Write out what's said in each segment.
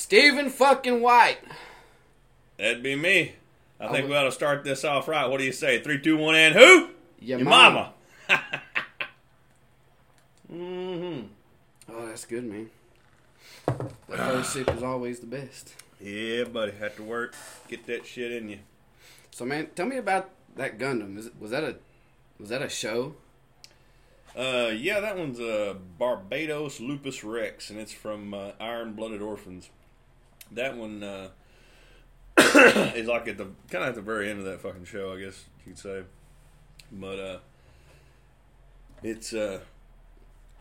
Stephen fucking White. That'd be me. I think would- we ought to start this off right. What do you say? Three, two, one, and who? Your, Your mama. mama. hmm Oh, that's good, man. The first sip is always the best. Yeah, buddy. Have to work. Get that shit in you. So, man, tell me about that Gundam. Is it, was that a was that a show? Uh, yeah, that one's uh, Barbatos Lupus Rex, and it's from uh, Iron Blooded Orphans. That one uh, is like at the kind of at the very end of that fucking show, I guess you could say. But uh, it's uh,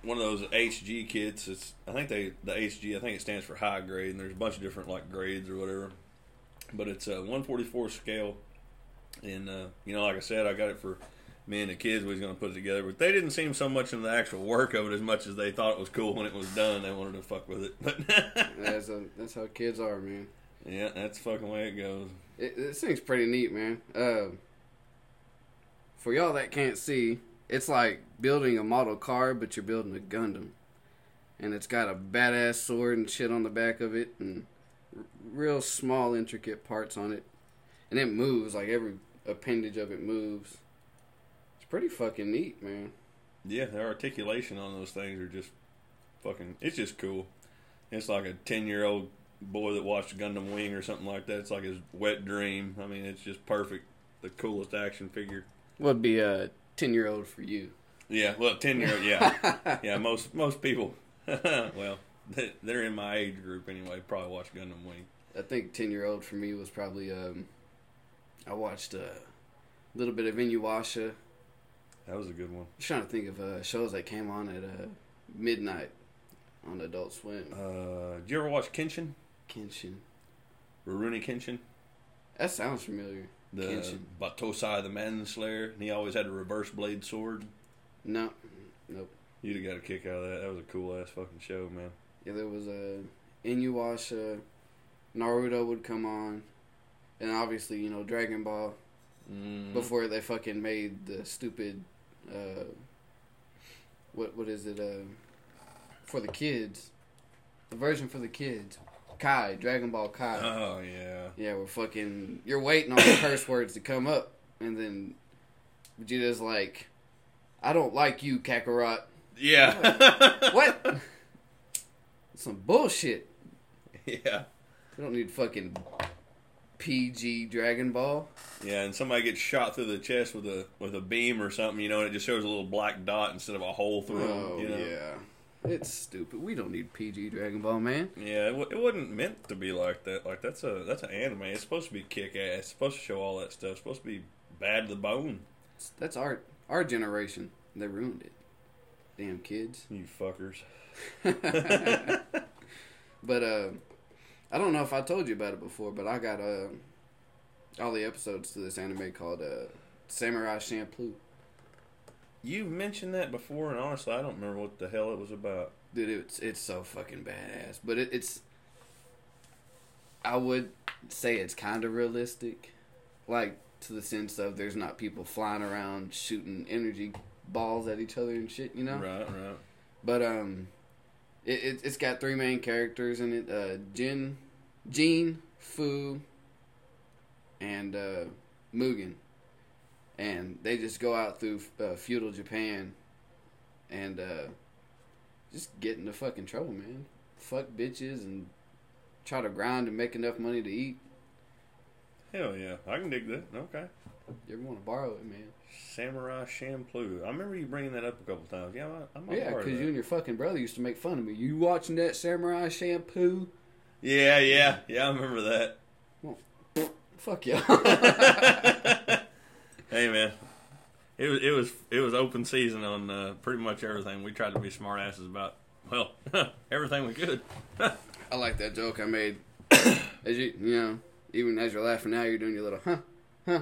one of those HG kits. It's I think they the HG I think it stands for high grade, and there's a bunch of different like grades or whatever. But it's a 144 scale, and uh, you know, like I said, I got it for me and the kids was going to put it together, but they didn't seem so much in the actual work of it as much as they thought it was cool when it was done. They wanted to fuck with it, but That's a, that's how kids are, man. yeah, that's the fucking way it goes. It, this thing's pretty neat, man. Uh, for y'all that can't see, it's like building a model car, but you're building a Gundam, and it's got a badass sword and shit on the back of it, and r- real small, intricate parts on it, and it moves like every appendage of it moves. It's pretty fucking neat, man. Yeah, their articulation on those things are just fucking. It's just cool. It's like a ten year old boy that watched Gundam Wing or something like that. It's like his wet dream. I mean, it's just perfect. The coolest action figure. Would be a ten year old for you. Yeah, well, ten year old. Yeah, yeah. Most most people. well, they- they're in my age group anyway. Probably watch Gundam Wing. I think ten year old for me was probably um, I watched a little bit of Inuyasha. That was a good one. I'm trying to think of uh, shows that came on at uh, midnight on Adult Swim. Uh, did you ever watch Kenshin? Kenshin. Rurouni Kenshin? That sounds familiar. The Kenshin. Battousai the Manslayer. And he always had a reverse blade sword. No, nope. You'd have got a kick out of that. That was a cool ass fucking show, man. Yeah, there was a Inuyasha. Naruto would come on, and obviously you know Dragon Ball Mm. before they fucking made the stupid. Uh, what what is it? Uh, for the kids, the version for the kids, Kai Dragon Ball Kai. Oh yeah. Yeah, we're fucking. You're waiting on the curse words to come up, and then Vegeta's like, "I don't like you, Kakarot." Yeah. What? Some bullshit. yeah. We don't need fucking PG Dragon Ball. Yeah, and somebody gets shot through the chest with a with a beam or something, you know, and it just shows a little black dot instead of a hole through Oh them. You know? yeah, it's stupid. We don't need PG Dragon Ball, man. Yeah, it, w- it wasn't meant to be like that. Like that's a that's an anime. It's supposed to be kick ass. It's supposed to show all that stuff. It's supposed to be bad to the bone. That's our our generation. They ruined it. Damn kids. You fuckers. But uh, I don't know if I told you about it before, but I got uh, all the episodes to this anime called uh, Samurai Champloo. You've mentioned that before, and honestly, I don't remember what the hell it was about. Dude, it's it's so fucking badass. But it, it's I would say it's kind of realistic, like to the sense of there's not people flying around shooting energy balls at each other and shit, you know. Right, right. But um, it, it it's got three main characters in it: uh, Jin, Jean, Fu, and uh, Mugen, and they just go out through uh, feudal Japan, and uh, just get into fucking trouble, man. Fuck bitches and try to grind and make enough money to eat. Hell yeah, I can dig that. Okay. You ever want to borrow it, man? Samurai Champloo. I remember you bringing that up a couple times. Yeah, I, I might Yeah, because you and your fucking brother used to make fun of me. You watching that Samurai Shampoo? Yeah, yeah, yeah. I remember that. Fuck yeah. Hey man, it was it was it was open season on uh, pretty much everything. We tried to be smart asses about well everything we could. I like that joke I made. As you, you know, even as you're laughing now, you're doing your little huh, huh.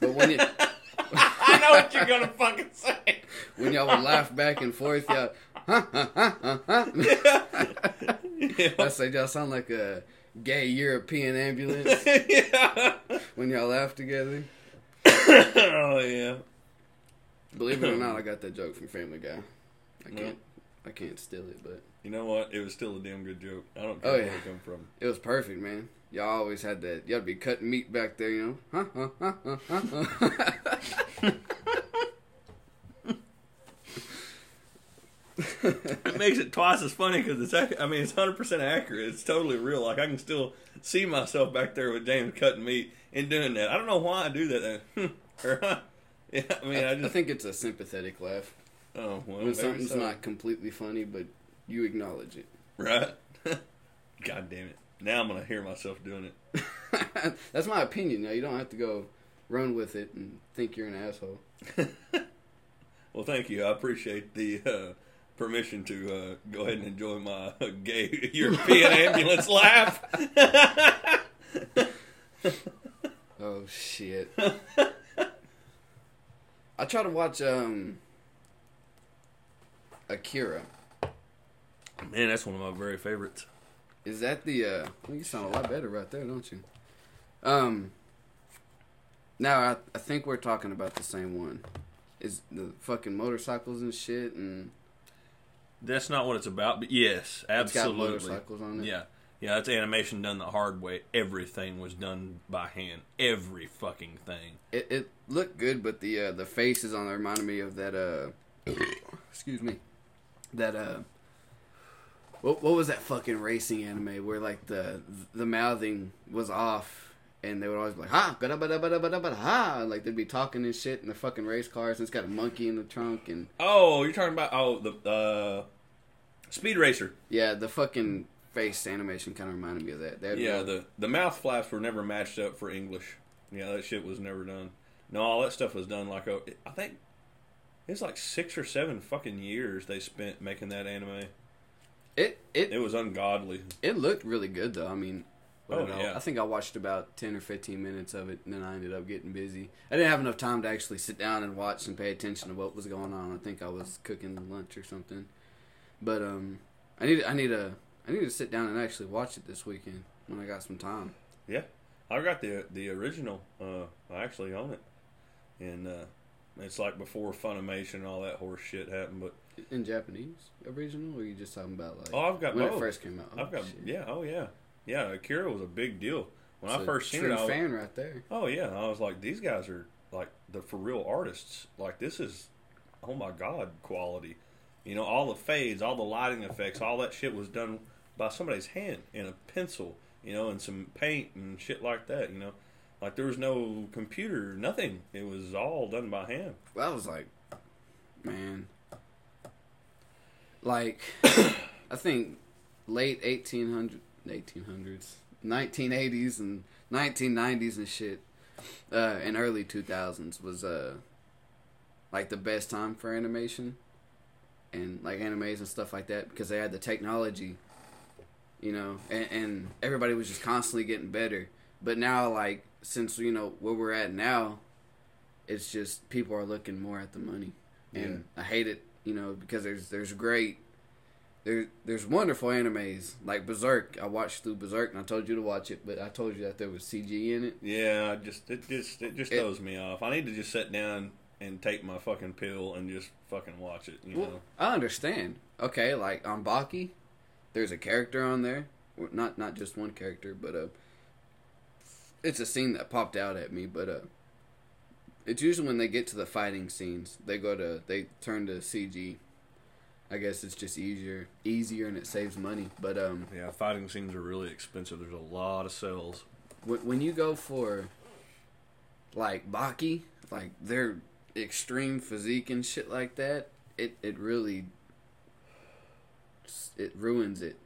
But when you I know what you're gonna fucking say. when y'all would laugh back and forth, y'all huh, huh, huh, huh, huh. I say y'all sound like a gay European ambulance yeah. when y'all laugh together. oh yeah. Believe it or not, I got that joke from Family Guy. I can't, I can't steal it, but you know what? It was still a damn good joke. I don't oh, care Oh, where it come from. It was perfect, man. Y'all always had that. Y'all be cutting meat back there, you know. Huh? Huh? Huh? Huh? Huh? It makes it twice as funny because it's. I mean, it's hundred percent accurate. It's totally real. Like I can still see myself back there with James cutting meat and doing that. I don't know why I do that. or, yeah, I mean, I I, just. think it's a sympathetic laugh oh well, when something's so. not completely funny, but you acknowledge it. right. God damn it! Now I'm gonna hear myself doing it. That's my opinion. Now you don't have to go run with it and think you're an asshole. Well, thank you. I appreciate the uh, permission to uh, go ahead and enjoy my uh, gay European ambulance laugh. Oh shit! I try to watch um Akira. Man, that's one of my very favorites. Is that the? uh well, You sound a lot better right there, don't you? Um. Now I I think we're talking about the same one. Is the fucking motorcycles and shit and That's not what it's about, but yes, absolutely. it's got motorcycles on it. Yeah, yeah, that's animation done the hard way. Everything was done by hand. Every fucking thing. It it looked good, but the uh, the faces on there reminded me of that. uh Excuse me. That uh. What what was that fucking racing anime where like the the mouthing was off and they would always be like ha bada bada bada bada bada ha like they'd be talking and shit in the fucking race cars and it's got a monkey in the trunk and Oh, you're talking about oh the uh, Speed Racer. yeah the fucking face animation kind of reminded me of that. Had Yeah, real- the the mouth flaps were never matched up for English. Yeah, that shit was never done. No, all that stuff was done like oh, I think it's like six or seven fucking years they spent making that anime. It it It was ungodly. It looked really good though. I mean, Oh, I- yeah. I think I watched about ten or fifteen minutes of it, and then I ended up getting busy. I didn't have enough time to actually sit down and watch and pay attention to what was going on. I think I was cooking lunch or something. But um, I need I need to I need to sit down and actually watch it this weekend when I got some time. Yeah, I got the the original. Uh, I actually own it, and uh, it's like before Funimation and all that horse shit happened. But In Japanese original, or you just talking about like oh, I've got when both. it first came out? I've Oh, got shit. yeah, oh yeah, yeah. Akira was a big deal when It's I first seen it. I was, fan right there. oh yeah, I was like, these guys are like the for real artists. Like this is, oh my god, quality. You know, all the fades, all the lighting effects, all that shit was done by somebody's hand in a pencil. You know, and some paint and shit like that. You know, like there was no computer, nothing. It was all done by hand. Well, I was like, man, like I think late 1800, 1800s, 1980s, and 1990s and shit, uh, and early 2000s was uh like the best time for animation and like animes and stuff like that because they had the technology, you know, and, and everybody was just constantly getting better. But now, like since you know where we're at now, it's just people are looking more at the money, and I hate it, you know, because there's there's great. There's there's wonderful animes like Berserk. I watched through Berserk and I told you to watch it, but I told you that there was CG in it. Yeah, I just it just it just It- throws me off. I need to just sit down and take my fucking pill and just fucking watch it. You Well, know. I understand. Okay, like on Baki, there's a character on there. Well, Not not just one character, but uh, it's a scene that popped out at me. But uh, it's usually when they get to the fighting scenes, they go to they turn to CG. I guess it's just easier, easier, and it saves money. But um, Yeah, fighting scenes are really expensive. There's a lot of cells. when, when you go for like Baki, like their extreme physique and shit like that, it it really it ruins it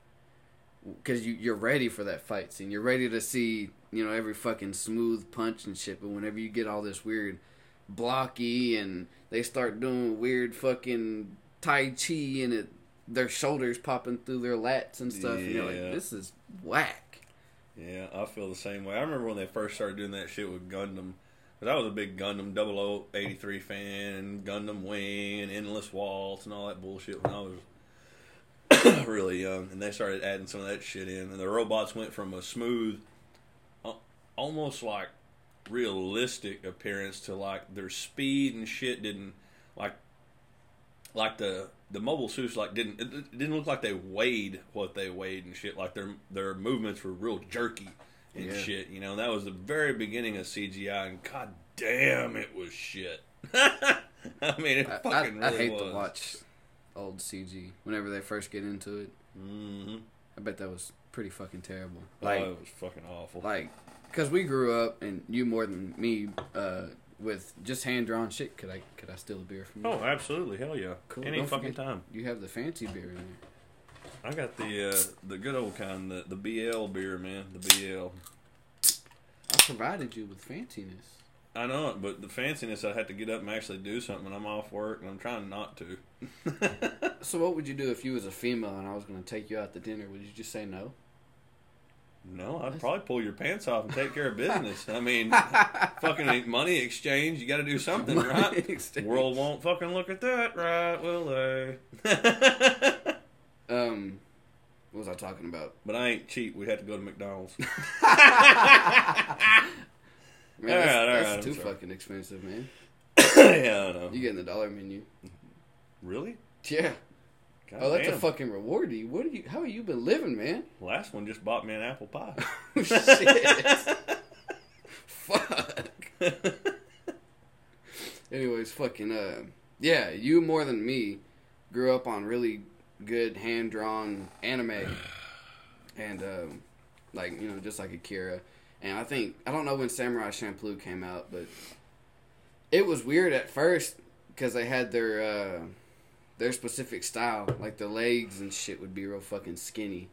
because you you're ready for that fight scene. You're ready to see you know every fucking smooth punch and shit. But whenever you get all this weird blocky and they start doing weird fucking tai chi and it their shoulders popping through their lats and stuff, and you're like, this is whack. Yeah, I feel the same way. I remember when they first started doing that shit with Gundam. Because I was a big Gundam 0083 fan, and Gundam Wing, and Endless Waltz, and all that bullshit when I was really young. And they started adding some of that shit in. And the robots went from a smooth, almost like realistic appearance to like their speed and shit didn't. Like, like the the mobile suits like didn't it didn't look like they weighed what they weighed and shit. Like their their movements were real jerky and Yeah. shit. You know, that was the very beginning of CGI, and god damn, it was shit. I mean, it I, fucking I, I really hate was. to watch old CG whenever they first get into it. hmm I bet that was pretty fucking terrible. Like, Like, oh, it was fucking awful. like, cause we grew up, and you more than me, uh, with just hand drawn shit. Could I could I steal a beer from you? oh, absolutely, hell yeah, Cool. any Don't fucking time. You have the fancy beer in there. I got the uh, the good old kind, the the BL beer, man, the BL. I provided you with fanciness. I know it, but the fanciness, I had to get up and actually do something. I'm off work, and I'm trying not to. So what would you do if you was a female and I was going to take you out to dinner? Would you just say no? No, I'd probably pull your pants off and take care of business. I mean, fucking money exchange, you got to do something, Money right? exchange. World won't fucking look at that, right? Will they? Um, what was I talking about? but I ain't cheap. We had to go to McDonald's. Man, All that's, right, all that's right, too fucking expensive, man. yeah, I know. You getting the dollar menu? Really? Yeah. God oh, that's damn. a fucking reward to you. What are you? How have you been living, man? Last one just bought me an apple pie. Fuck. Anyways, fucking uh, yeah. You more than me grew up on really good hand drawn anime, and um, like you know, just like Akira. And I think I don't know when Samurai Champloo came out, but it was weird at first because they had their uh, their specific style, like the legs and shit would be real fucking skinny,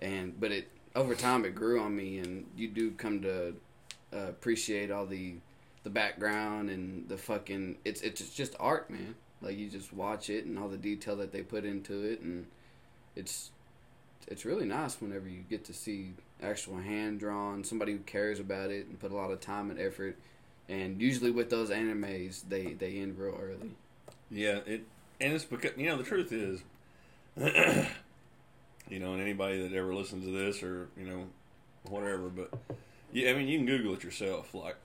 and but it over time it grew on me, and you do come to uh, appreciate all the the background and the fucking it's it's just art, man. Like you just watch it and all the detail that they put into it, and it's it's really nice whenever you get to see actual hand drawn somebody who cares about it and put a lot of time and effort. And usually with those animes, they they end real early. Yeah, it and it's because you know the truth is, you know, and anybody that ever listens to this or you know, whatever, but yeah, I mean, you can Google it yourself. Like,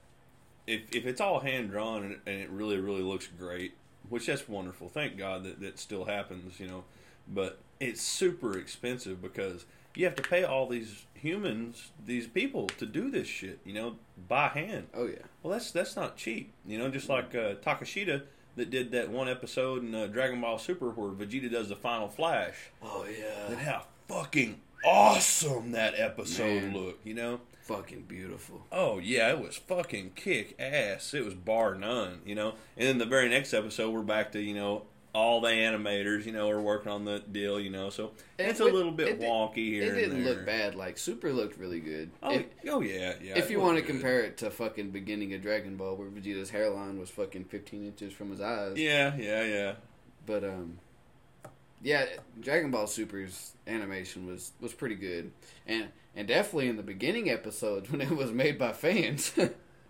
if if it's all hand drawn and, and it really really looks great, which that's wonderful. Thank God that that still happens, you know, but it's super expensive because you have to pay all these humans, these people to do this shit, you know, by hand. Oh yeah, Well, that's that's not cheap, you know. Just like uh, Takashita that did that one episode in uh, Dragon Ball Super where Vegeta does the final flash. oh yeah. And how fucking awesome that episode Man. looked, you know. fucking beautiful. Oh yeah, it was fucking kick ass. It was bar none, you know. And then the very next episode, we're back to you know all the animators, you know, are working on the deal, you know. So And it's a little bit it wonky here. It didn't look bad. Like Super looked really good. Oh, if oh yeah, yeah. if you want to good. compare it to fucking beginning of Dragon Ball, where Vegeta's hairline was fucking 15 inches from his eyes. Yeah, yeah, yeah. But um, yeah, Dragon Ball Super's animation was was pretty good, and and definitely in the beginning episodes when it was made by fans.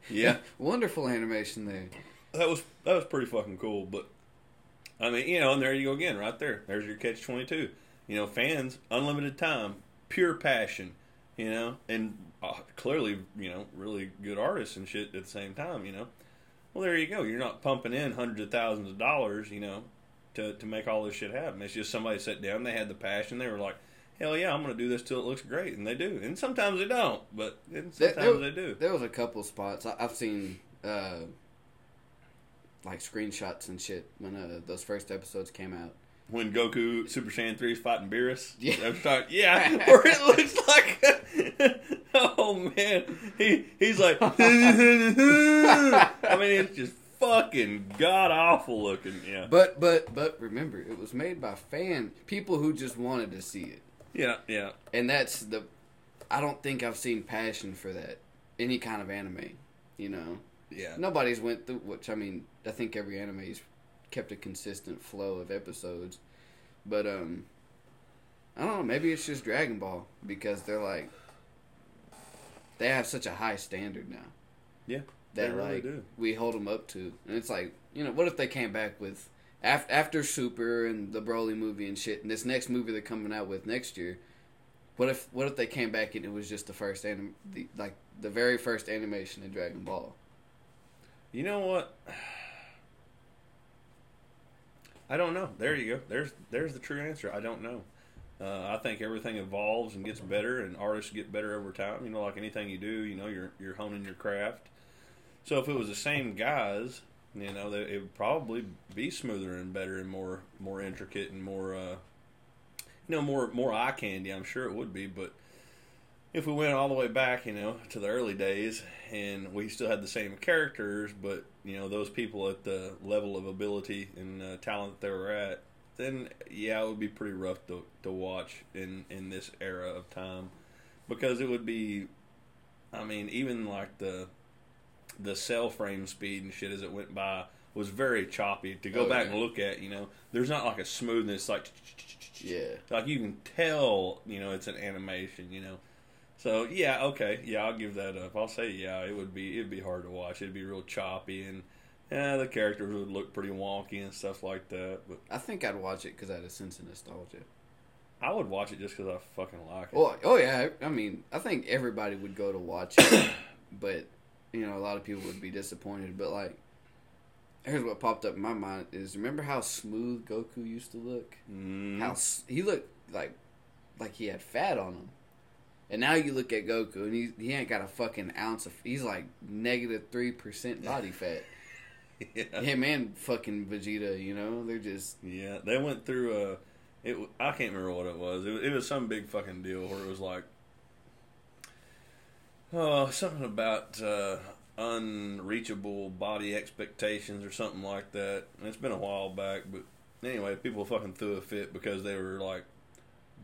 Yeah. wonderful animation there. that was that was pretty fucking cool. But I mean, you know, and there you go again, right there. There's your catch twenty two. You know, fans, unlimited time, pure passion. You know, and uh, clearly, you know, really good artists and shit at the same time. You know, well, there you go. You're not pumping in hundreds of thousands of dollars. You know, to to make all this shit happen. It's just somebody sat down, they had the passion, they were like. Hell yeah, I'm going to do this till it looks great, and they do. And sometimes they don't, but and There- sometimes there- they do. There was a couple spots I, I've seen, uh, like screenshots and shit when uh, those first episodes came out. when Goku Super Saiyan 3 is fighting Beerus. Yeah. I'm sorry, yeah, where it looks like, oh man, he he's like, I mean, it's just fucking god awful looking. Yeah, But but but remember, it was made by fan people who just wanted to see it. yeah, yeah. and that's the i don't think i've seen passion for that any kind of anime you know Yeah, nobody's went through which i mean i think every anime's kept a consistent flow of episodes but um i don't know maybe it's just dragon ball because they're like they have such a high standard now yeah. that they really like do. we hold them up to and it's like you know what if they came back with after, after super and the broly movie and shit and this next movie they're coming out with next year what if what if they came back and it was just the first anim the like the very first animation in dragon ball You know what? I don't know. There you go. There's there's the true answer. I don't know. Uh, I think everything evolves and gets better, and artists get better over time. You know, like anything you do, you know, you're you're honing your craft. So if it was the same guys, you know, they, it would probably be smoother and better and more more intricate and more, uh, you know, more more eye candy. I'm sure it would be, but if we went all the way back, you know, to the early days, and we still had the same characters, but you know, those people at the level of ability and uh, talent they were at, then yeah, it would be pretty rough to to watch in in this era of time, because it would be, I mean, even like the the cell frame speed and shit as it went by was very choppy to go Oh, back yeah. and look at. You know, there's not like a smoothness like Yeah. like you can tell. You know, it's an animation. You know. So yeah, okay, yeah, I'll give that up. I'll say yeah, it would be it'd be hard to watch. It'd be real choppy and yeah, the characters would look pretty wonky and stuff like that. But I think I'd watch it because I had a sense of nostalgia. I would watch it just because I fucking like it. Oh, oh yeah. I mean, I think everybody would go to watch it, but you know, a lot of people would be disappointed. But like, here's what popped up in my mind: is remember how smooth Goku used to look? Mm, How he looked like like he had fat on him. And now you look at Goku and he he ain't got a fucking ounce of he's like negative three percent body fat. yeah. Him and fucking Vegeta, you know, they're just Yeah, they went through a. It I can't remember what it was. It, it was some big fucking deal where it was like, oh, something about uh, unreachable body expectations or something like that. And it's been a while back, but anyway, people fucking threw a fit because they were like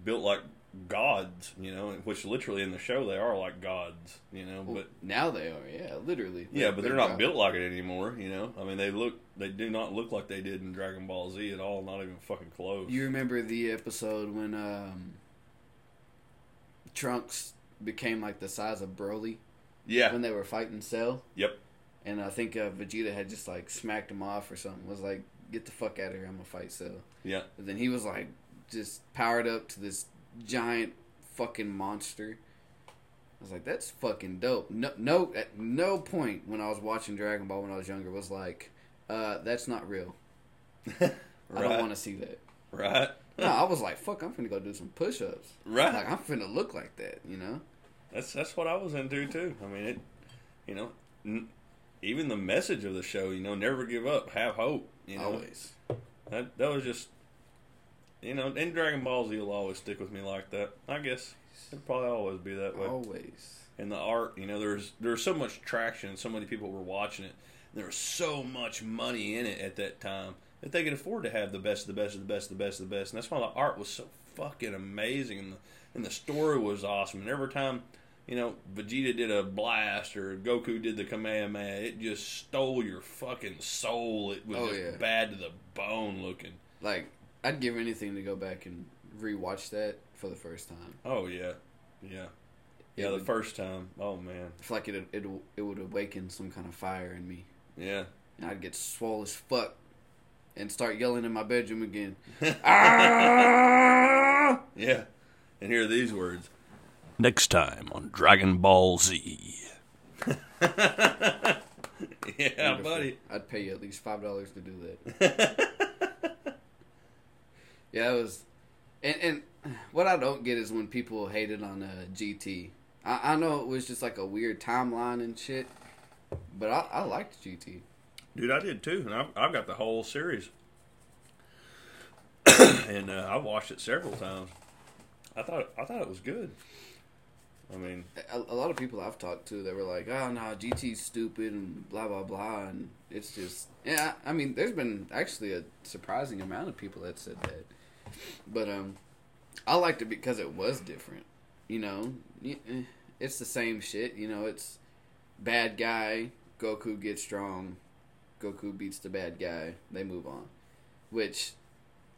built like gods, you know, which literally in the show they are like gods, you know, but. now they are, yeah, literally. Yeah, but they're not proud. built like it anymore. You know, I mean, they look, they do not look like they did in Dragon Ball Z at all. Not even fucking close. You remember the episode when um, Trunks became like the size of Broly yeah. when they were fighting Cell? Yep. And I think uh, Vegeta had just like smacked him off or something. Was like, "Get the fuck out of here! I'm gonna fight Cell." Yeah. But then he was like, just powered up to this giant fucking monster. I was like, "That's fucking dope." No, no, at no point when I was watching Dragon Ball when I was younger was like, uh, "That's not real." right. I don't want to see that. Right. No, I was like, "Fuck, I'm finna go do some push-ups." Right. Like I'm finna look like that, you know? That's that's what I was into too. I mean, it. You know, n- even the message of the show. You know, never give up, have hope. You know, Always. that that was just. You know, in Dragon Ball Z will always stick with me like that. I guess it'll probably always be that way. Always. and the art. You know, there's there's so much traction, so many people were watching it. There was so much money in it at that time that they could afford to have the best, of the best, of the best, of the best, of the best, and that's why the art was so fucking amazing, and the and the story was awesome. And every time, you know, Vegeta did a blast or Goku did the Kamehameha, it just stole your fucking soul. It was Oh, yeah. bad to the bone looking. Like, I'd give anything to go back and rewatch that for the first time. Oh yeah, yeah, yeah. It the would- first time, oh man, I feel like it it it would awaken some kind of fire in me, yeah. and I'd get swole as fuck, and start yelling in my bedroom again. ah! Yeah. And hear these words. Next time on Dragon Ball Z. yeah, Wonderful. buddy. I'd pay you at least five dollars to do that. yeah, it was, and and what I don't get is when people hated on uh, GT. I, I know it was just like a weird timeline and shit, but I, I liked GT. Dude, I did too, and I've, I've got the whole series. and uh, I watched it several times. I thought I thought it was good. I mean, A, a lot of people I've talked to, they were like, "Oh no, GT's stupid and blah blah blah," and it's just yeah. I mean, there's been actually a surprising amount of people that said that, but um, I liked it because it was different. You know, eh, it's the same shit. You know, it's bad guy. Goku gets strong. Goku beats the bad guy. They move on, which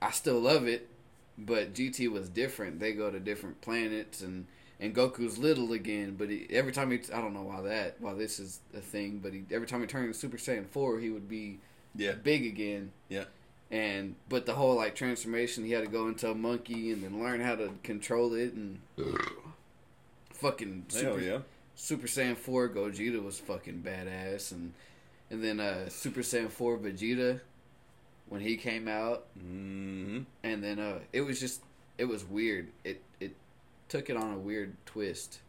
I still love it. But GT was different. They go to different planets and and Goku's little again, but he, every time he, I don't know why that, why this is a thing, but he, every time he turned Super Saiyan 4, he would be yeah, big again. Yeah. And, but the whole, like, transformation, he had to go into a monkey and then learn how to control it and fucking hell Super, yeah, Super Saiyan 4 Gogeta was fucking badass and, and then, uh, Super Saiyan 4 Vegeta, when he came out, hmm and then uh, it was just it was weird. It it took it on a weird twist.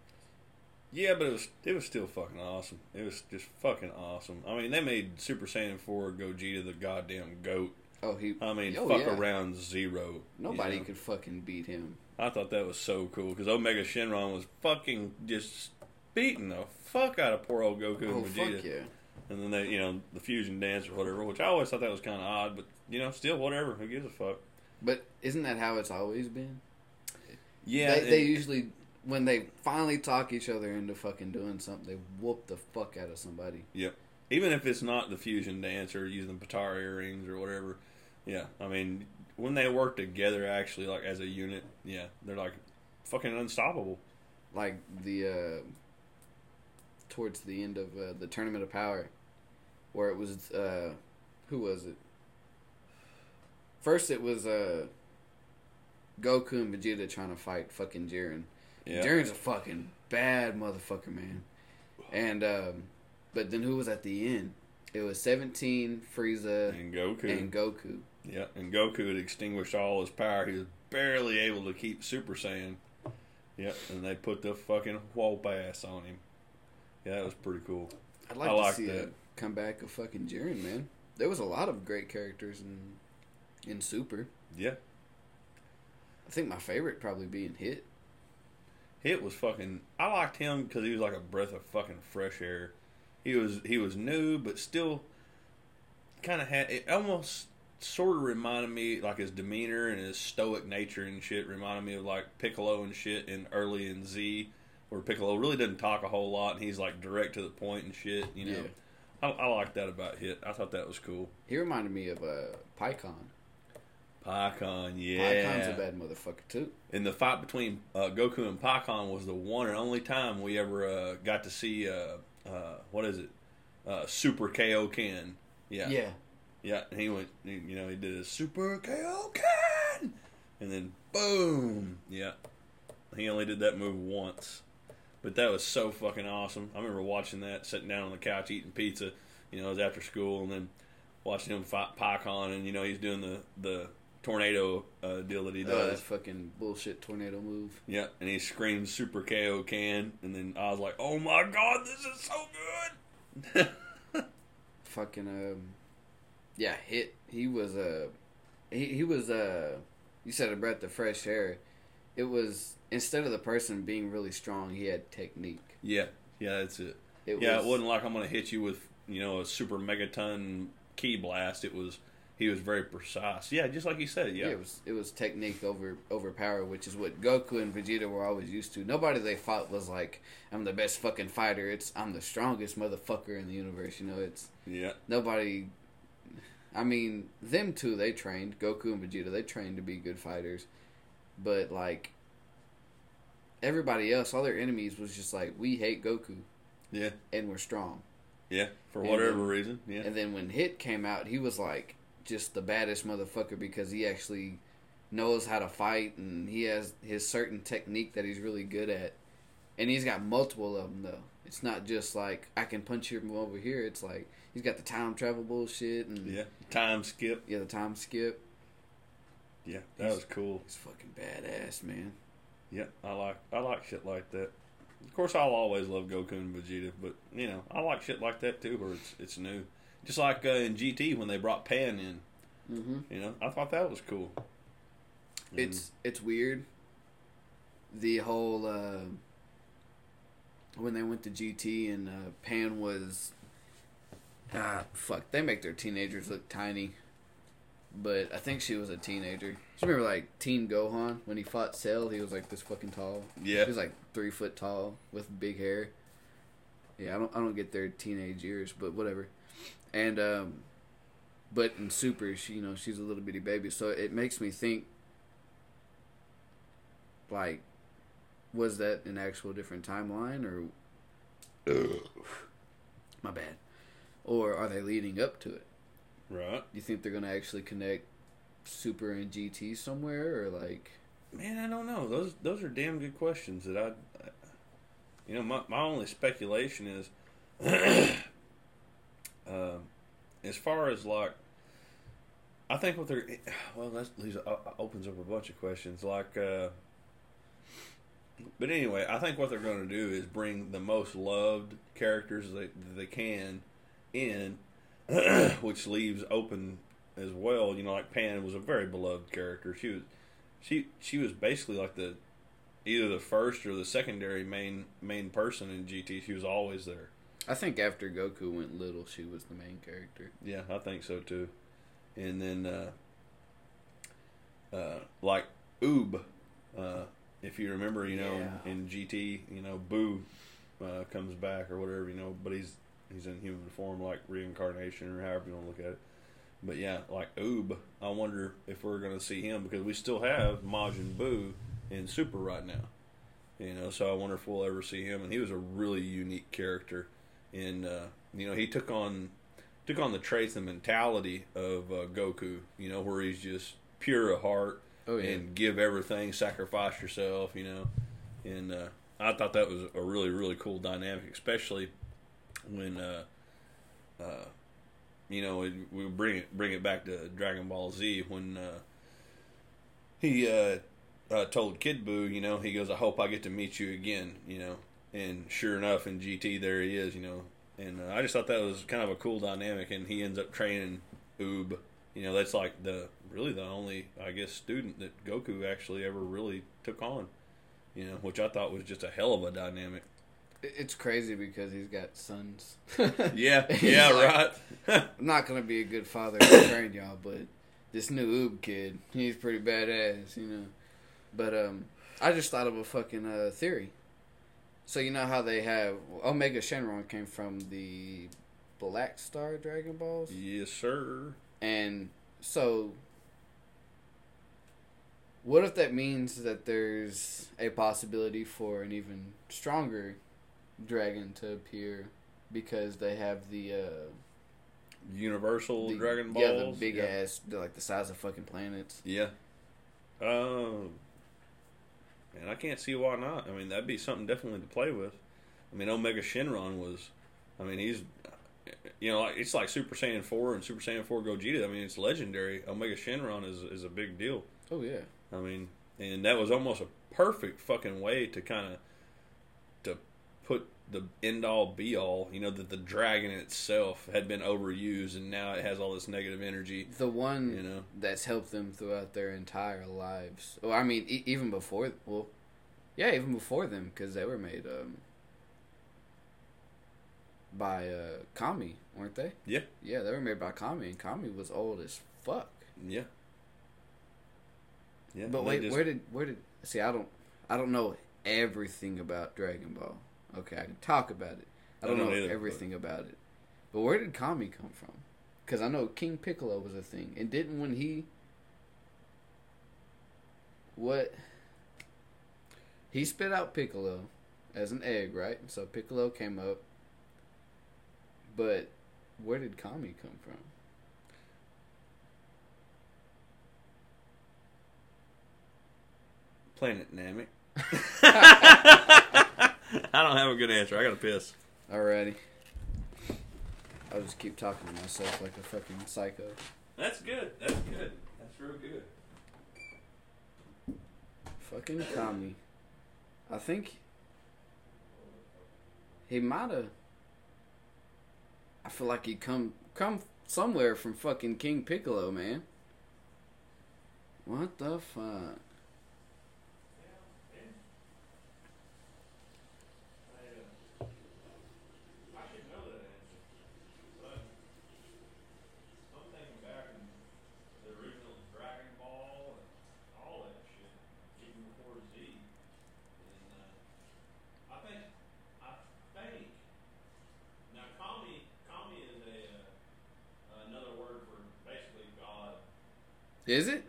Yeah, but it was it was still fucking awesome. It was just fucking awesome. I mean, they made Super Saiyan four Gogeta the goddamn goat. Oh, he. I mean, Oh, fuck yeah. around zero. Nobody you know? could fucking beat him. I thought that was so cool because Omega Shenron was fucking just beating the fuck out of poor old Goku Oh and Vegeta. fuck yeah! And then they, you know, the fusion dance or whatever, which I always thought that was kind of odd, but you know, still whatever. Who gives a fuck? But isn't that how it's always been? Yeah, they, it- they usually when they finally talk each other into fucking doing something, they whoop the fuck out of somebody. Even if it's not the fusion dance or using the Potara earrings or whatever. Yeah, I mean, when they work together, actually, like as a unit, yeah, they're like fucking unstoppable. Like the uh, towards the end of uh, the tournament of power, where it was uh, who was it? First, it was uh, Goku and Vegeta trying to fight fucking Jiren. Yeah, Jiren's a fucking bad motherfucker, man. And um, but then who was at the end? It was Seventeen, Frieza, and Goku. and Goku. Yeah, and Goku had extinguished all his power. He was barely able to keep Super Saiyan. Yep, and they put the fucking whoop ass on him. Yeah, that was pretty cool. I'd like I to see a that. comeback of fucking Jiren, man. There was a lot of great characters in in Super. Yeah, I think my favorite probably being Hit. Hit was fucking. I liked him because he was like a breath of fucking fresh air. He was he was new, but still kind of had it. Almost sort of reminded me like his demeanor and his stoic nature and shit reminded me of like Piccolo and shit in early in Z, where Piccolo really doesn't talk a whole lot and he's like direct to the point and shit. You know, Yeah. I, I like that about Hit. I thought that was cool. He reminded me of uh, Pikkon. Pikkon, yeah. Pikkon's a bad motherfucker too. And the fight between uh, Goku and Pikkon was the one and only time we ever uh, got to see uh, what is it? Uh, Super Kaioken. Yeah. Yeah. Yeah, and he went, you know, he did a Super Kaioken, And then boom! Yeah. He only did that move once. But that was so fucking awesome. I remember watching that, sitting down on the couch eating pizza, you know, it was after school, and then watching him fight Pikkon, and, you know, he's doing the, the tornado uh, deal that he Uh, does. that fucking bullshit tornado move. Yeah, and he screams Super Kaioken, and then I was like, "Oh my god, this is so good!" Fucking um, yeah, Hit. He was uh, he he was uh, you said a breath of fresh air. It was instead of the person being really strong, he had technique. yeah, yeah, that's it. It yeah, was, it wasn't like I'm gonna hit you with you know a super megaton key blast. It was he was very precise. Yeah, just like you said. Yeah. Yeah, it was it was technique over over power, which is what Goku and Vegeta were always used to. Nobody they fought was like, "I'm the best fucking fighter." It's I'm the strongest motherfucker in the universe. You know, it's yeah, nobody. I mean, them two they trained Goku and Vegeta. They trained to be good fighters, but like everybody else, all their enemies was just like, "We hate Goku yeah, and we're strong." yeah. For whatever then- reason, yeah, And then when Hit came out, he was like just the baddest motherfucker because he actually knows how to fight and he has his certain technique that he's really good at. And he's got multiple of them though. It's not just like I can punch you from over here. It's like he's got the time travel bullshit and yeah. Time skip. yeah, the time skip. Yeah, that was cool. He's fucking badass, man. Yeah, I like I like shit like that. Of course, I'll always love Goku and Vegeta, but you know, I like shit like that too, where it's it's new. Just like uh, in GT when they brought Pan in, Mm-hmm. you know, I thought that was cool. And- It's it's weird. The whole uh, when they went to GT and uh, Pan was ah fuck they make their teenagers look tiny, but I think she was a teenager. You remember like Teen Gohan when he fought Cell? He was like this fucking tall. yeah, He was like three foot tall with big hair. Yeah, I don't I don't get their teenage years, but whatever. And um, but in Super, she you know she's a little bitty baby, so it makes me think. Like, was that an actual different timeline or? My bad. Or are they leading up to it? right. You think they're gonna actually connect Super and GT somewhere, or like? Man, I don't know. Those those are damn good questions that I, I you know, my my only speculation is, um, as far as like I think what they're well, that leaves, uh, opens up a bunch of questions. Like, uh, but anyway, I think what they're going to do is bring the most loved characters that they can in, which leaves open as well. You know, like Pan was a very beloved character. She was she she was basically like the either the first or the secondary main main person in GT. She was always there. I think after Goku went little, she was the main character. Yeah, I think so too. And then, uh, uh, like Oob, uh, if you remember, you know, Yeah. in, in GT, you know, Buu uh, comes back or whatever, you know, but he's he's in human form, like reincarnation or however you want to look at it. But yeah, like Oob, I wonder if we're going to see him because we still have Majin Buu in Super right now. You know, so I wonder if we'll ever see him. And he was a really unique character. And uh, you know, he took on took on the traits and mentality of uh, Goku. You know, where he's just pure of heart Oh yeah. and give everything, sacrifice yourself. You know, and uh, I thought that was a really really cool dynamic, especially when uh, uh, you know we bring it bring it back to Dragon Ball Z when uh, he uh, uh, told Kid Buu, you know, he goes, "I hope I get to meet you again," you know, and sure enough, in GT there he is, you know, and uh, I just thought that was kind of a cool dynamic, and he ends up training Oob. You know, that's like the really the only I guess student that Goku actually ever really took on. You know, which I thought was just a hell of a dynamic. It's crazy because he's got sons. Yeah, yeah, like, right. I'm not gonna be a good father to train y'all, but this new Oob kid, he's pretty badass, you know. But um, I just thought of a fucking uh, theory. So you know how they have Omega Shenron came from the Black Star Dragon Balls, yes, sir. and so what if that means that there's a possibility for an even stronger dragon to appear because they have the uh, Universal the- Dragon Balls. Yeah, the big yeah. ass, like the size of fucking planets. Yeah. Um. And I can't see why not. I mean, that'd be something definitely to play with. I mean, Omega Shenron was. I mean, he's. You know, it's like Super Saiyan four and Super Saiyan four Gogeta. I mean, it's legendary. Omega Shenron is is a big deal. Oh yeah, I mean, and that was almost a perfect fucking way to kind of to put the end all be all. You know that the dragon itself had been overused, and now it has all this negative energy. the one You know, that's helped them throughout their entire lives. Well, I mean, e- even before, well, yeah, even before them, because they were made um, by uh, Kami, weren't they? Yeah. Yeah, they were made by Kami, and Kami was old as fuck. yeah, yeah. But wait, just- where did where did see? I don't I don't know everything about Dragon Ball. Okay, I can talk about it. I I don't don't know either, everything about it. But where did Kami come from? Because I know King Piccolo was a thing, and didn't when he what he spit out Piccolo as an egg, right? So Piccolo came up. But where did Kami come from? Planet Namek. I don't have a good answer. I got to piss. Alrighty. I'll just keep talking to myself like a fucking psycho. That's good. That's good. That's real good. Fucking Kami. I think he might have. I feel like he come come somewhere from fucking King Piccolo, man. What the fuck? I should know that answer. But I'm thinking back in the original Dragon Ball and all that shit, even before Z. And uh, I think, I think, now Kami, Kami is a uh, another word for basically God. Is it?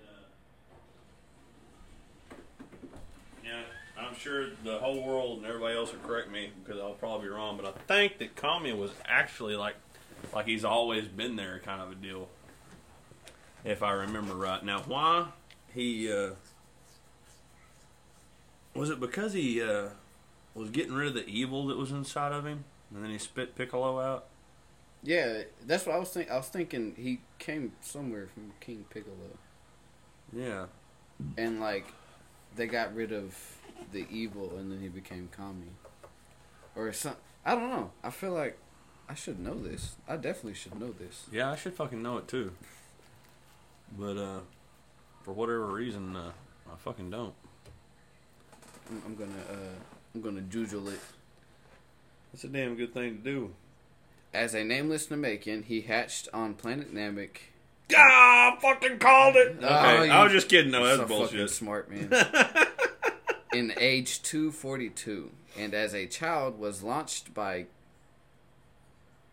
Yeah, I'm sure the whole world and everybody else will correct me because I'll probably be wrong, but I think that Kami was actually like, like he's always been there, kind of a deal. If I remember right. Now, why he uh, was it because he uh, was getting rid of the evil that was inside of him, and then he spit Piccolo out? Yeah, that's what I was thinking. I was thinking he came somewhere from King Piccolo, Yeah. and like they got rid of the evil, and then he became Kami, or some. I don't know. I feel like I should know this. I definitely should know this. Yeah, I should fucking know it too. But uh, for whatever reason, uh, I fucking don't. I'm, I'm gonna. uh I'm gonna jujule it. That's a damn good thing to do. As a nameless Namekian, he hatched on planet Namek. Ah, I fucking called it. Okay, Oh, you- I was just kidding. No, so that's fucking bullshit. smart man. In age 242, and as a child was launched by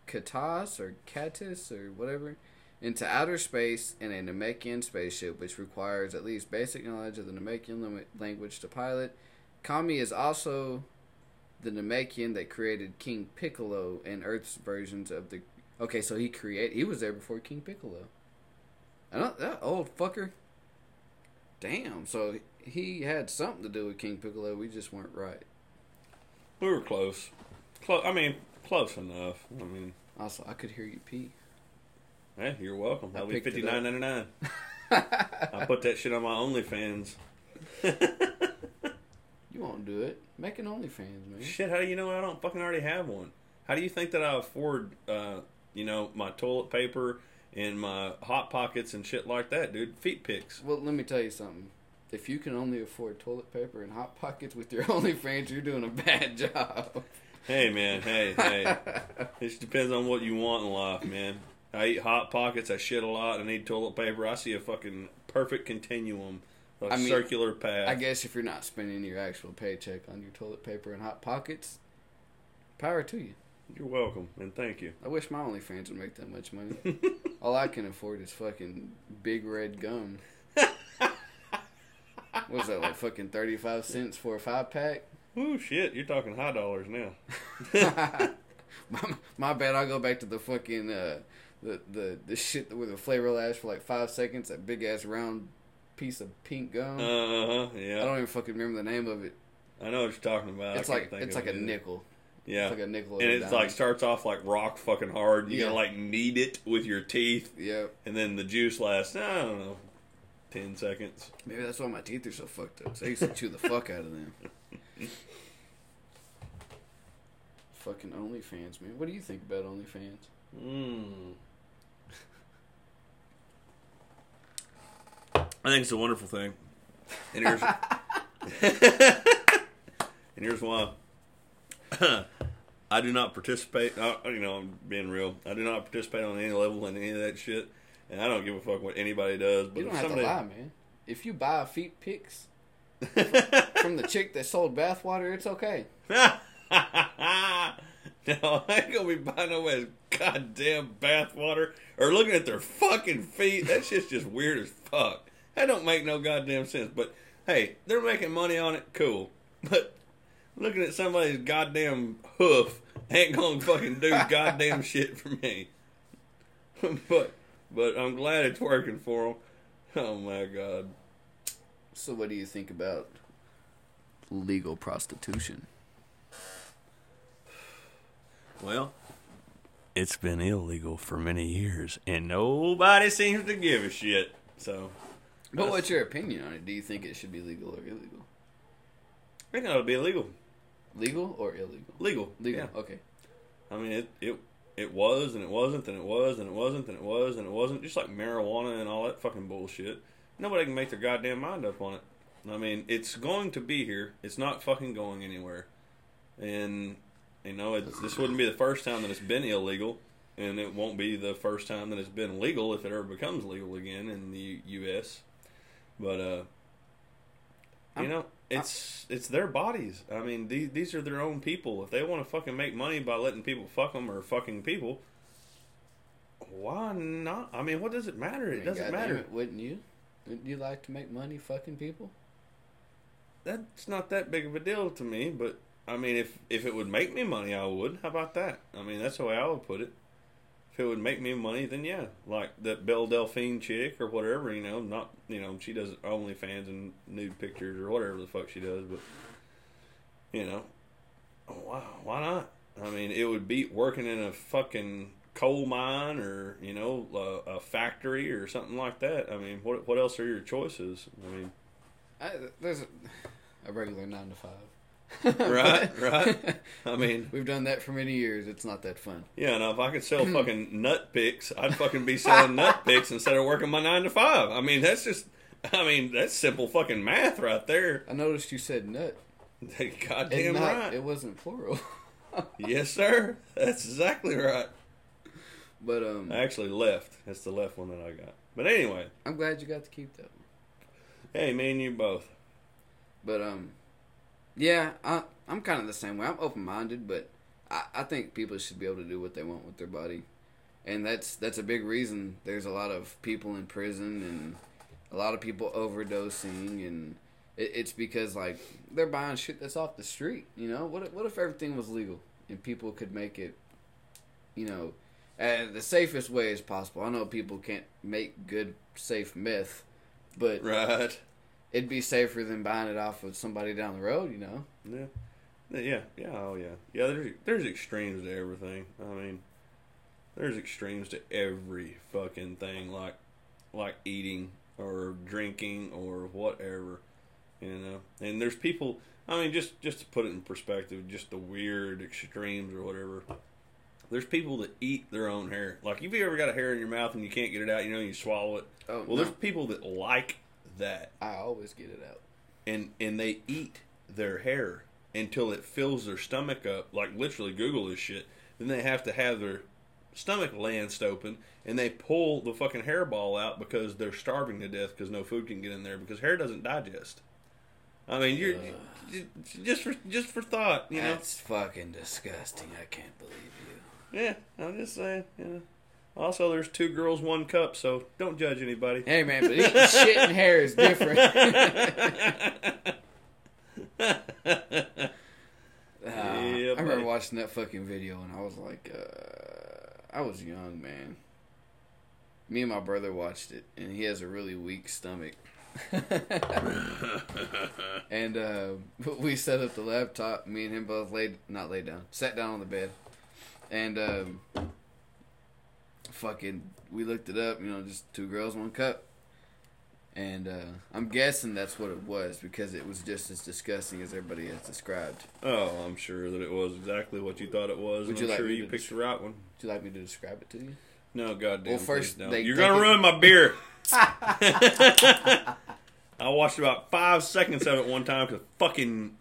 Katas or Katis or whatever into outer space in a Namekian spaceship, which requires at least basic knowledge of the Namekian lim- language to pilot. Kami is also the Namekian that created King Piccolo and Earth's versions of the. Okay, so he created. He was there before King Piccolo. Don't, that old fucker. Damn. So he had something to do with King Piccolo. We just weren't right. We were close. Close. I mean, close enough. I mean, Also, I could hear you pee. hey, you're welcome. That'll be fifty nine ninety nine. I put that shit on my OnlyFans. You won't do it. Make an OnlyFans, man. Shit, how do you know I don't fucking already have one? How do you think that I afford, uh, you know, my toilet paper and my hot pockets and shit like that, dude? Feet pics. Well, let me tell you something. If you can only afford toilet paper and hot pockets with your OnlyFans, you're doing a bad job. Hey, man. Hey, hey. It just depends on what you want in life, man. I eat hot pockets. I shit a lot. I need toilet paper. I see a fucking perfect continuum, a I mean, circular path. I guess if you're not spending your actual paycheck on your toilet paper and hot pockets, power to you. You're welcome, and thank you. I wish my OnlyFans would make that much money. All I can afford is fucking big red gum. What's that like? Fucking thirty five cents for a five pack? Ooh, shit. You're talking high dollars now. my, my bad. I'll go back to the fucking uh, the the the shit with the flavor lasts for like five seconds. That big ass round piece of pink gum. Uh huh. Yeah. I don't even fucking remember the name of it. I know what you're talking about. It's like it's like a either. nickel. Yeah. It's like a nickel. and a it's like starts off like rock fucking hard. You Yeah. gotta like knead it with your teeth, Yep. and then the juice lasts. I don't know, ten seconds. Maybe that's why my teeth are so fucked up. So I used to chew the fuck out of them. Fucking OnlyFans, man. What do you think about OnlyFans? Mm. I think it's a wonderful thing, and here's and here's why. I do not participate. Uh, you know, I'm being real. I do not participate on any level in any of that shit, and I don't give a fuck what anybody does. But You don't have somebody, to lie, man. If you buy feet pics from the chick that sold bathwater, it's okay. no, I ain't gonna be buying nobody's goddamn bathwater or looking at their fucking feet. That shit's just weird as fuck. That don't make no goddamn sense. But hey, they're making money on it. Cool. But looking at somebody's goddamn hoof ain't gonna fucking do goddamn shit for me. but but I'm glad it's working for them. Oh my god. So, what do you think about legal prostitution? Well, it's been illegal for many years, and nobody seems to give a shit. So, But what's your opinion on it? Do you think it should be legal or illegal? I think it ought to be illegal. Legal or illegal? Legal. Legal. Yeah. Okay. I mean, it, it it was, and it wasn't, and it was, and it wasn't, and it was, and it wasn't. Just like marijuana and all that fucking bullshit. Nobody can make their goddamn mind up on it. I mean, it's going to be here. It's not fucking going anywhere. And you know, it's, this wouldn't be the first time that it's been illegal, and it won't be the first time that it's been legal if it ever becomes legal again in the U.S. But uh, you I'm- know, it's it's their bodies. I mean, these these are their own people. If they want to fucking make money by letting people fuck them or fucking people, why not? I mean, what does it matter? I It mean, doesn't goddamn matter. wouldn't you? Wouldn't you like to make money fucking people? That's not that big of a deal to me. But I mean, if if it would make me money, I would. How about that? I mean, that's the way I would put it. If it would make me money, then yeah, like that Belle Delphine chick or whatever. You know, not you know she does OnlyFans and nude pictures or whatever the fuck she does. But you know, why why not? I mean, it would beat working in a fucking coal mine or you know a, a factory or something like that. I mean, what what else are your choices? I mean, I, there's a, a regular nine to five. right, right. I mean, We've done that for many years. It's not that fun. yeah. Now, if I could sell fucking nut pics, I'd fucking be selling nut pics instead of working my nine to five. I mean, that's just. I mean, that's simple fucking math right there. I noticed you said nut. Goddamn not, right. It wasn't plural. Yes, sir. That's exactly right. but um, I actually left. That's the left one that I got. But anyway, I'm glad you got to keep that. hey, me and you both. But um, yeah, I I'm kind of the same way. I'm open minded, but I, I think people should be able to do what they want with their body, and that's that's a big reason. There's a lot of people in prison and a lot of people overdosing, and it, it's because like they're buying shit that's off the street. You know, what if, what if everything was legal and people could make it, you know, uh, the safest way as possible. I know people can't make good safe meth, but Right. It'd be safer than buying it off of somebody down the road, you know. Yeah. Yeah. Yeah. Oh, yeah. Yeah. There's there's extremes to everything. I mean, there's extremes to every fucking thing, like like eating or drinking or whatever, you know. And there's people. I mean, just just to put it in perspective, just the weird extremes or whatever. There's people that eat their own hair. Like, if you ever got a hair in your mouth and you can't get it out, you know, you swallow it. Oh, Well, no. there's people that like that. I always get it out. and and they eat their hair until it fills their stomach up. Like literally, Google this shit. Then they have to have their stomach lanced open, and they pull the fucking hairball out because they're starving to death because no food can get in there because hair doesn't digest. I mean, you're j- just for just for thought, you know. That's fucking disgusting. I can't believe you. Yeah, I'm just saying. You know. Also, there's two girls, one cup, so don't judge anybody. Hey man, but eating shit and hair is different. Uh, Yeah, I remember buddy. watching that fucking video and I was like, uh, I was young, man. Me and my brother watched it, and he has a really weak stomach. and uh, we set up the laptop. Me and him both laid, not laid down, sat down on the bed, and um, fucking, we looked it up. You know, just two girls, one cup. And uh, I'm guessing that's what it was because it was just as disgusting as everybody has described. Oh, I'm sure that it was exactly what you thought it was. Would you I'm like sure me you to picked the right one. Would you like me to describe it to you? No, goddamn. Well, first, they you're gonna it- ruin my beer. I watched about five seconds of it one time because fucking,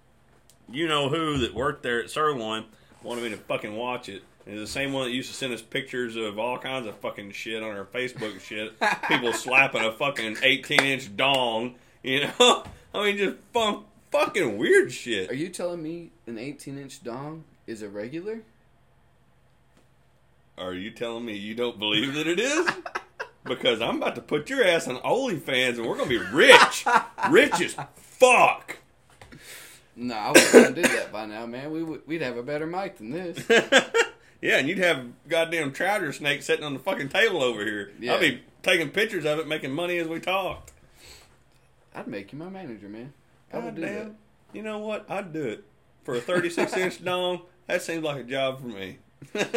you know who that worked there at Sirloin wanted me to fucking watch it. And it's the same one that used to send us pictures of all kinds of fucking shit on our Facebook shit. People slapping a fucking 18 inch dong, you know? I mean, just fun, fucking weird shit. Are you telling me an 18 inch dong is a regular? Are you telling me you don't believe that it is? Because I'm about to put your ass on OnlyFans and we're gonna be rich, rich as fuck. No, I would have did that by now, man. We would, we'd have a better mic than this. Yeah, and you'd have goddamn trouser snake sitting on the fucking table over here. Yeah. I'd be taking pictures of it, making money as we talked. I'd make you my manager, man. I would do that. You know what? I'd do it for a 36 inch dong. That seems like a job for me.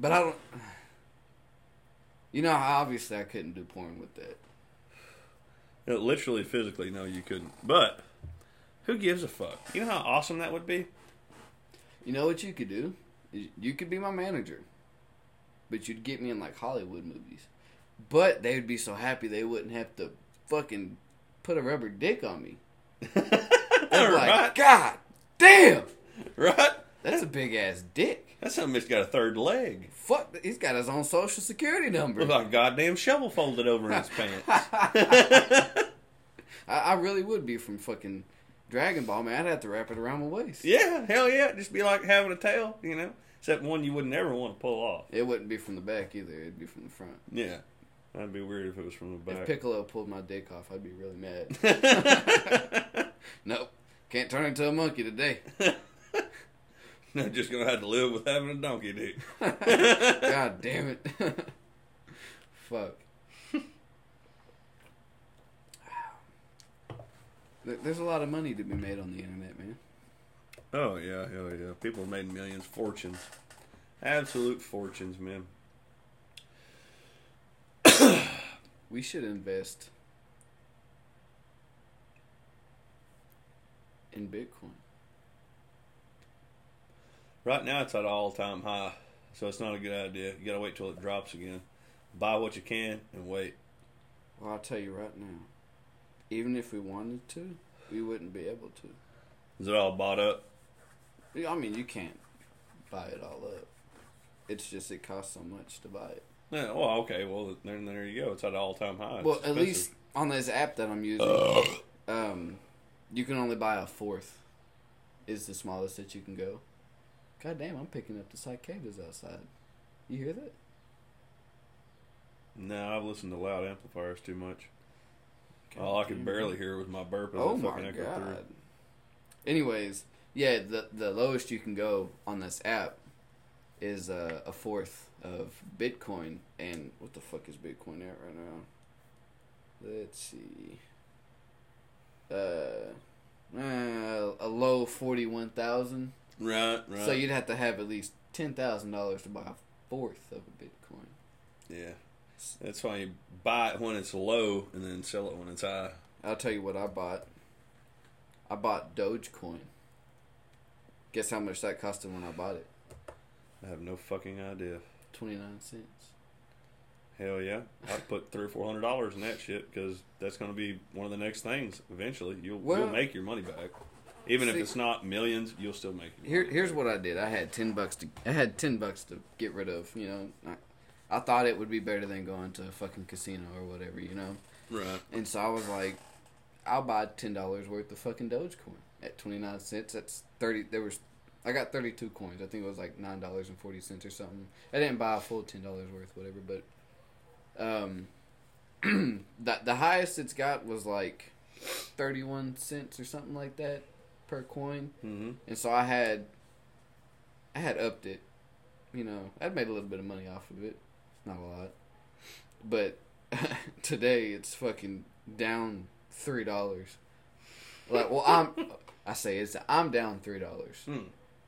But I don't. You know, how obviously I couldn't do porn with that. You know, literally, physically, no, you couldn't. But who gives a fuck? You know how awesome that would be. You know what you could do? You could be my manager, but you'd get me in like Hollywood movies. But they would be so happy they wouldn't have to fucking put a rubber dick on me. They'd like, right, God damn, right. that's a big ass dick. That's how that's got a third leg. Fuck, he's got his own social security number. Look like a goddamn shovel folded over in his pants. I, I really would be from fucking Dragon Ball, man. I'd have to wrap it around my waist. Yeah, hell yeah. Just be like having a tail, you know? Except one you would never want to pull off. It wouldn't be from the back either. It'd be from the front. Yeah. That'd be weird if it was from the back. If. Piccolo pulled my dick off, I'd be really mad. nope. Can't turn into a monkey today. Not just gonna have to live with having a donkey dick. God damn it. Fuck. There's a lot of money to be made on the internet, man. Oh yeah, oh yeah. People have made millions, fortunes, absolute fortunes, man. we should invest in Bitcoin. Right now, it's at an all-time high, so it's not a good idea. You gotta wait till it drops again. Buy what you can and wait. Well, I'll tell you right now even if we wanted to, we wouldn't be able to. Is it all bought up? I mean, you can't buy it all up. It's just it costs so much to buy it. Yeah. Well, okay. Well, then there you go. It's at an all-time high. It's well, at least on this app that I'm using, um, you can only buy a fourth. Is the smallest that you can go. God damn, I'm picking up the cicadas outside. You hear that? No, I've listened to loud amplifiers too much. All I can barely hear it with my burp as Oh my god. through. Anyways, yeah, the the lowest you can go on this app is uh, a fourth of Bitcoin. And what the fuck is Bitcoin at right now? Let's see. Uh, uh a low forty one thousand. Right, right. So you'd have to have at least ten thousand dollars to buy a fourth of a Bitcoin. yeah. That's why you buy it when it's low and then sell it when it's high. I'll tell you what I bought. I bought Dogecoin. Guess how much that costed when I bought it? I have no fucking idea. Twenty nine cents. Hell yeah, I'd put three or four hundred dollars in that shit because that's going to be one of the next things. Eventually, you'll Well- you'll make your money back, even if it's not millions. You'll still make it. Here, here's what I did. I had ten bucks to. I had ten bucks to get rid of. You know, I, I thought it would be better than going to a fucking casino or whatever. You know, Right. and so I was like, I'll buy ten dollars worth of fucking Dogecoin at twenty nine cents. That's thirty. There was, I got thirty two coins. I think it was like nine dollars and forty cents or something. I didn't buy a full ten dollars worth, whatever. But, um, the the highest it's got was like thirty one cents or something like that per coin. Mm-hmm. And so I had, I had upped it. You know, I'd made a little bit of money off of it, not a lot. But today it's fucking down three dollars. Like, well, I'm, I say it's I'm down three dollars Hmm.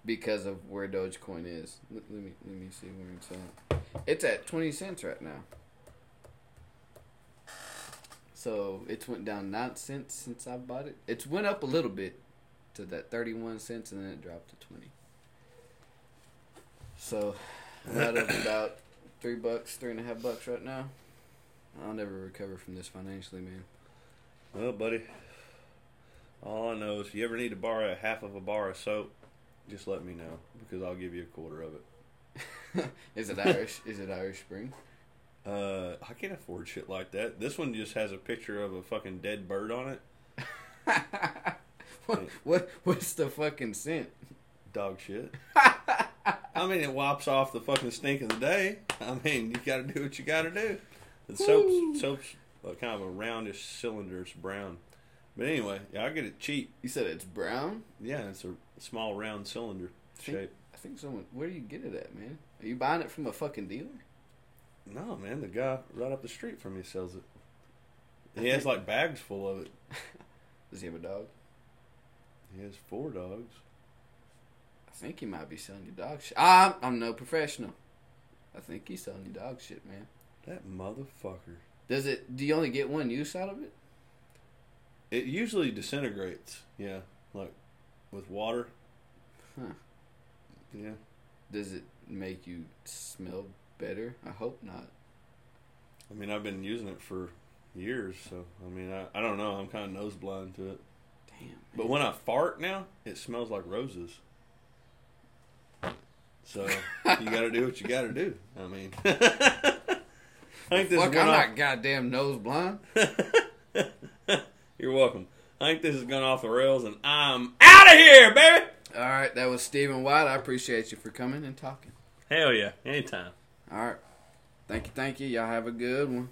because of where Dogecoin is. Let, let me let me see where it's at. It's at twenty cents right now. So it's went down nine cents since I bought it. It's went up a little bit to that thirty one cents and then it dropped to twenty. So out of about three bucks, three and a half bucks right now. I'll never recover from this financially, man. Well, buddy, all I know is if you ever need to borrow a half of a bar of soap, just let me know because I'll give you a quarter of it. is it Irish? is it Irish Spring? Uh, I can't afford shit like that. This one just has a picture of a fucking dead bird on it. what, what what's the fucking scent? Dog shit. I mean, it wipes off the fucking stink of the day. I mean, you got to do what you got to do. The soap's soap's uh, kind of a roundish cylinder. It's brown. But anyway, yeah, I get it cheap. You said it's brown. Yeah, it's a small round cylinder Think- shape. I think someone. Where do you get it at, man? Are you buying it from a fucking dealer? No, man, the guy right up the street from me sells it. He has like bags full of it. Does he have a dog? He has four dogs. I think he might be selling you dog shit. Ah, I'm, I'm no professional. I think he's selling you dog shit, man. That motherfucker. Does it? Do you only get one use out of it? It usually disintegrates. Yeah, like with water. Huh. Yeah. Does it make you smell better? I hope not. I mean, I've been using it for years, so I mean, I, I don't know. I'm kind of nose blind to it. Damn. But when I fart now, it smells like roses. So you got to do what you got to do. I mean, I think this Fuck, is I'm one not goddamn nose blind. You're welcome. I think this has gone off the rails, and I'm out of here, baby. All right, that was Stephen White. I appreciate you for coming and talking. Hell yeah, anytime. All right. Thank you, thank you. Y'all have a good one.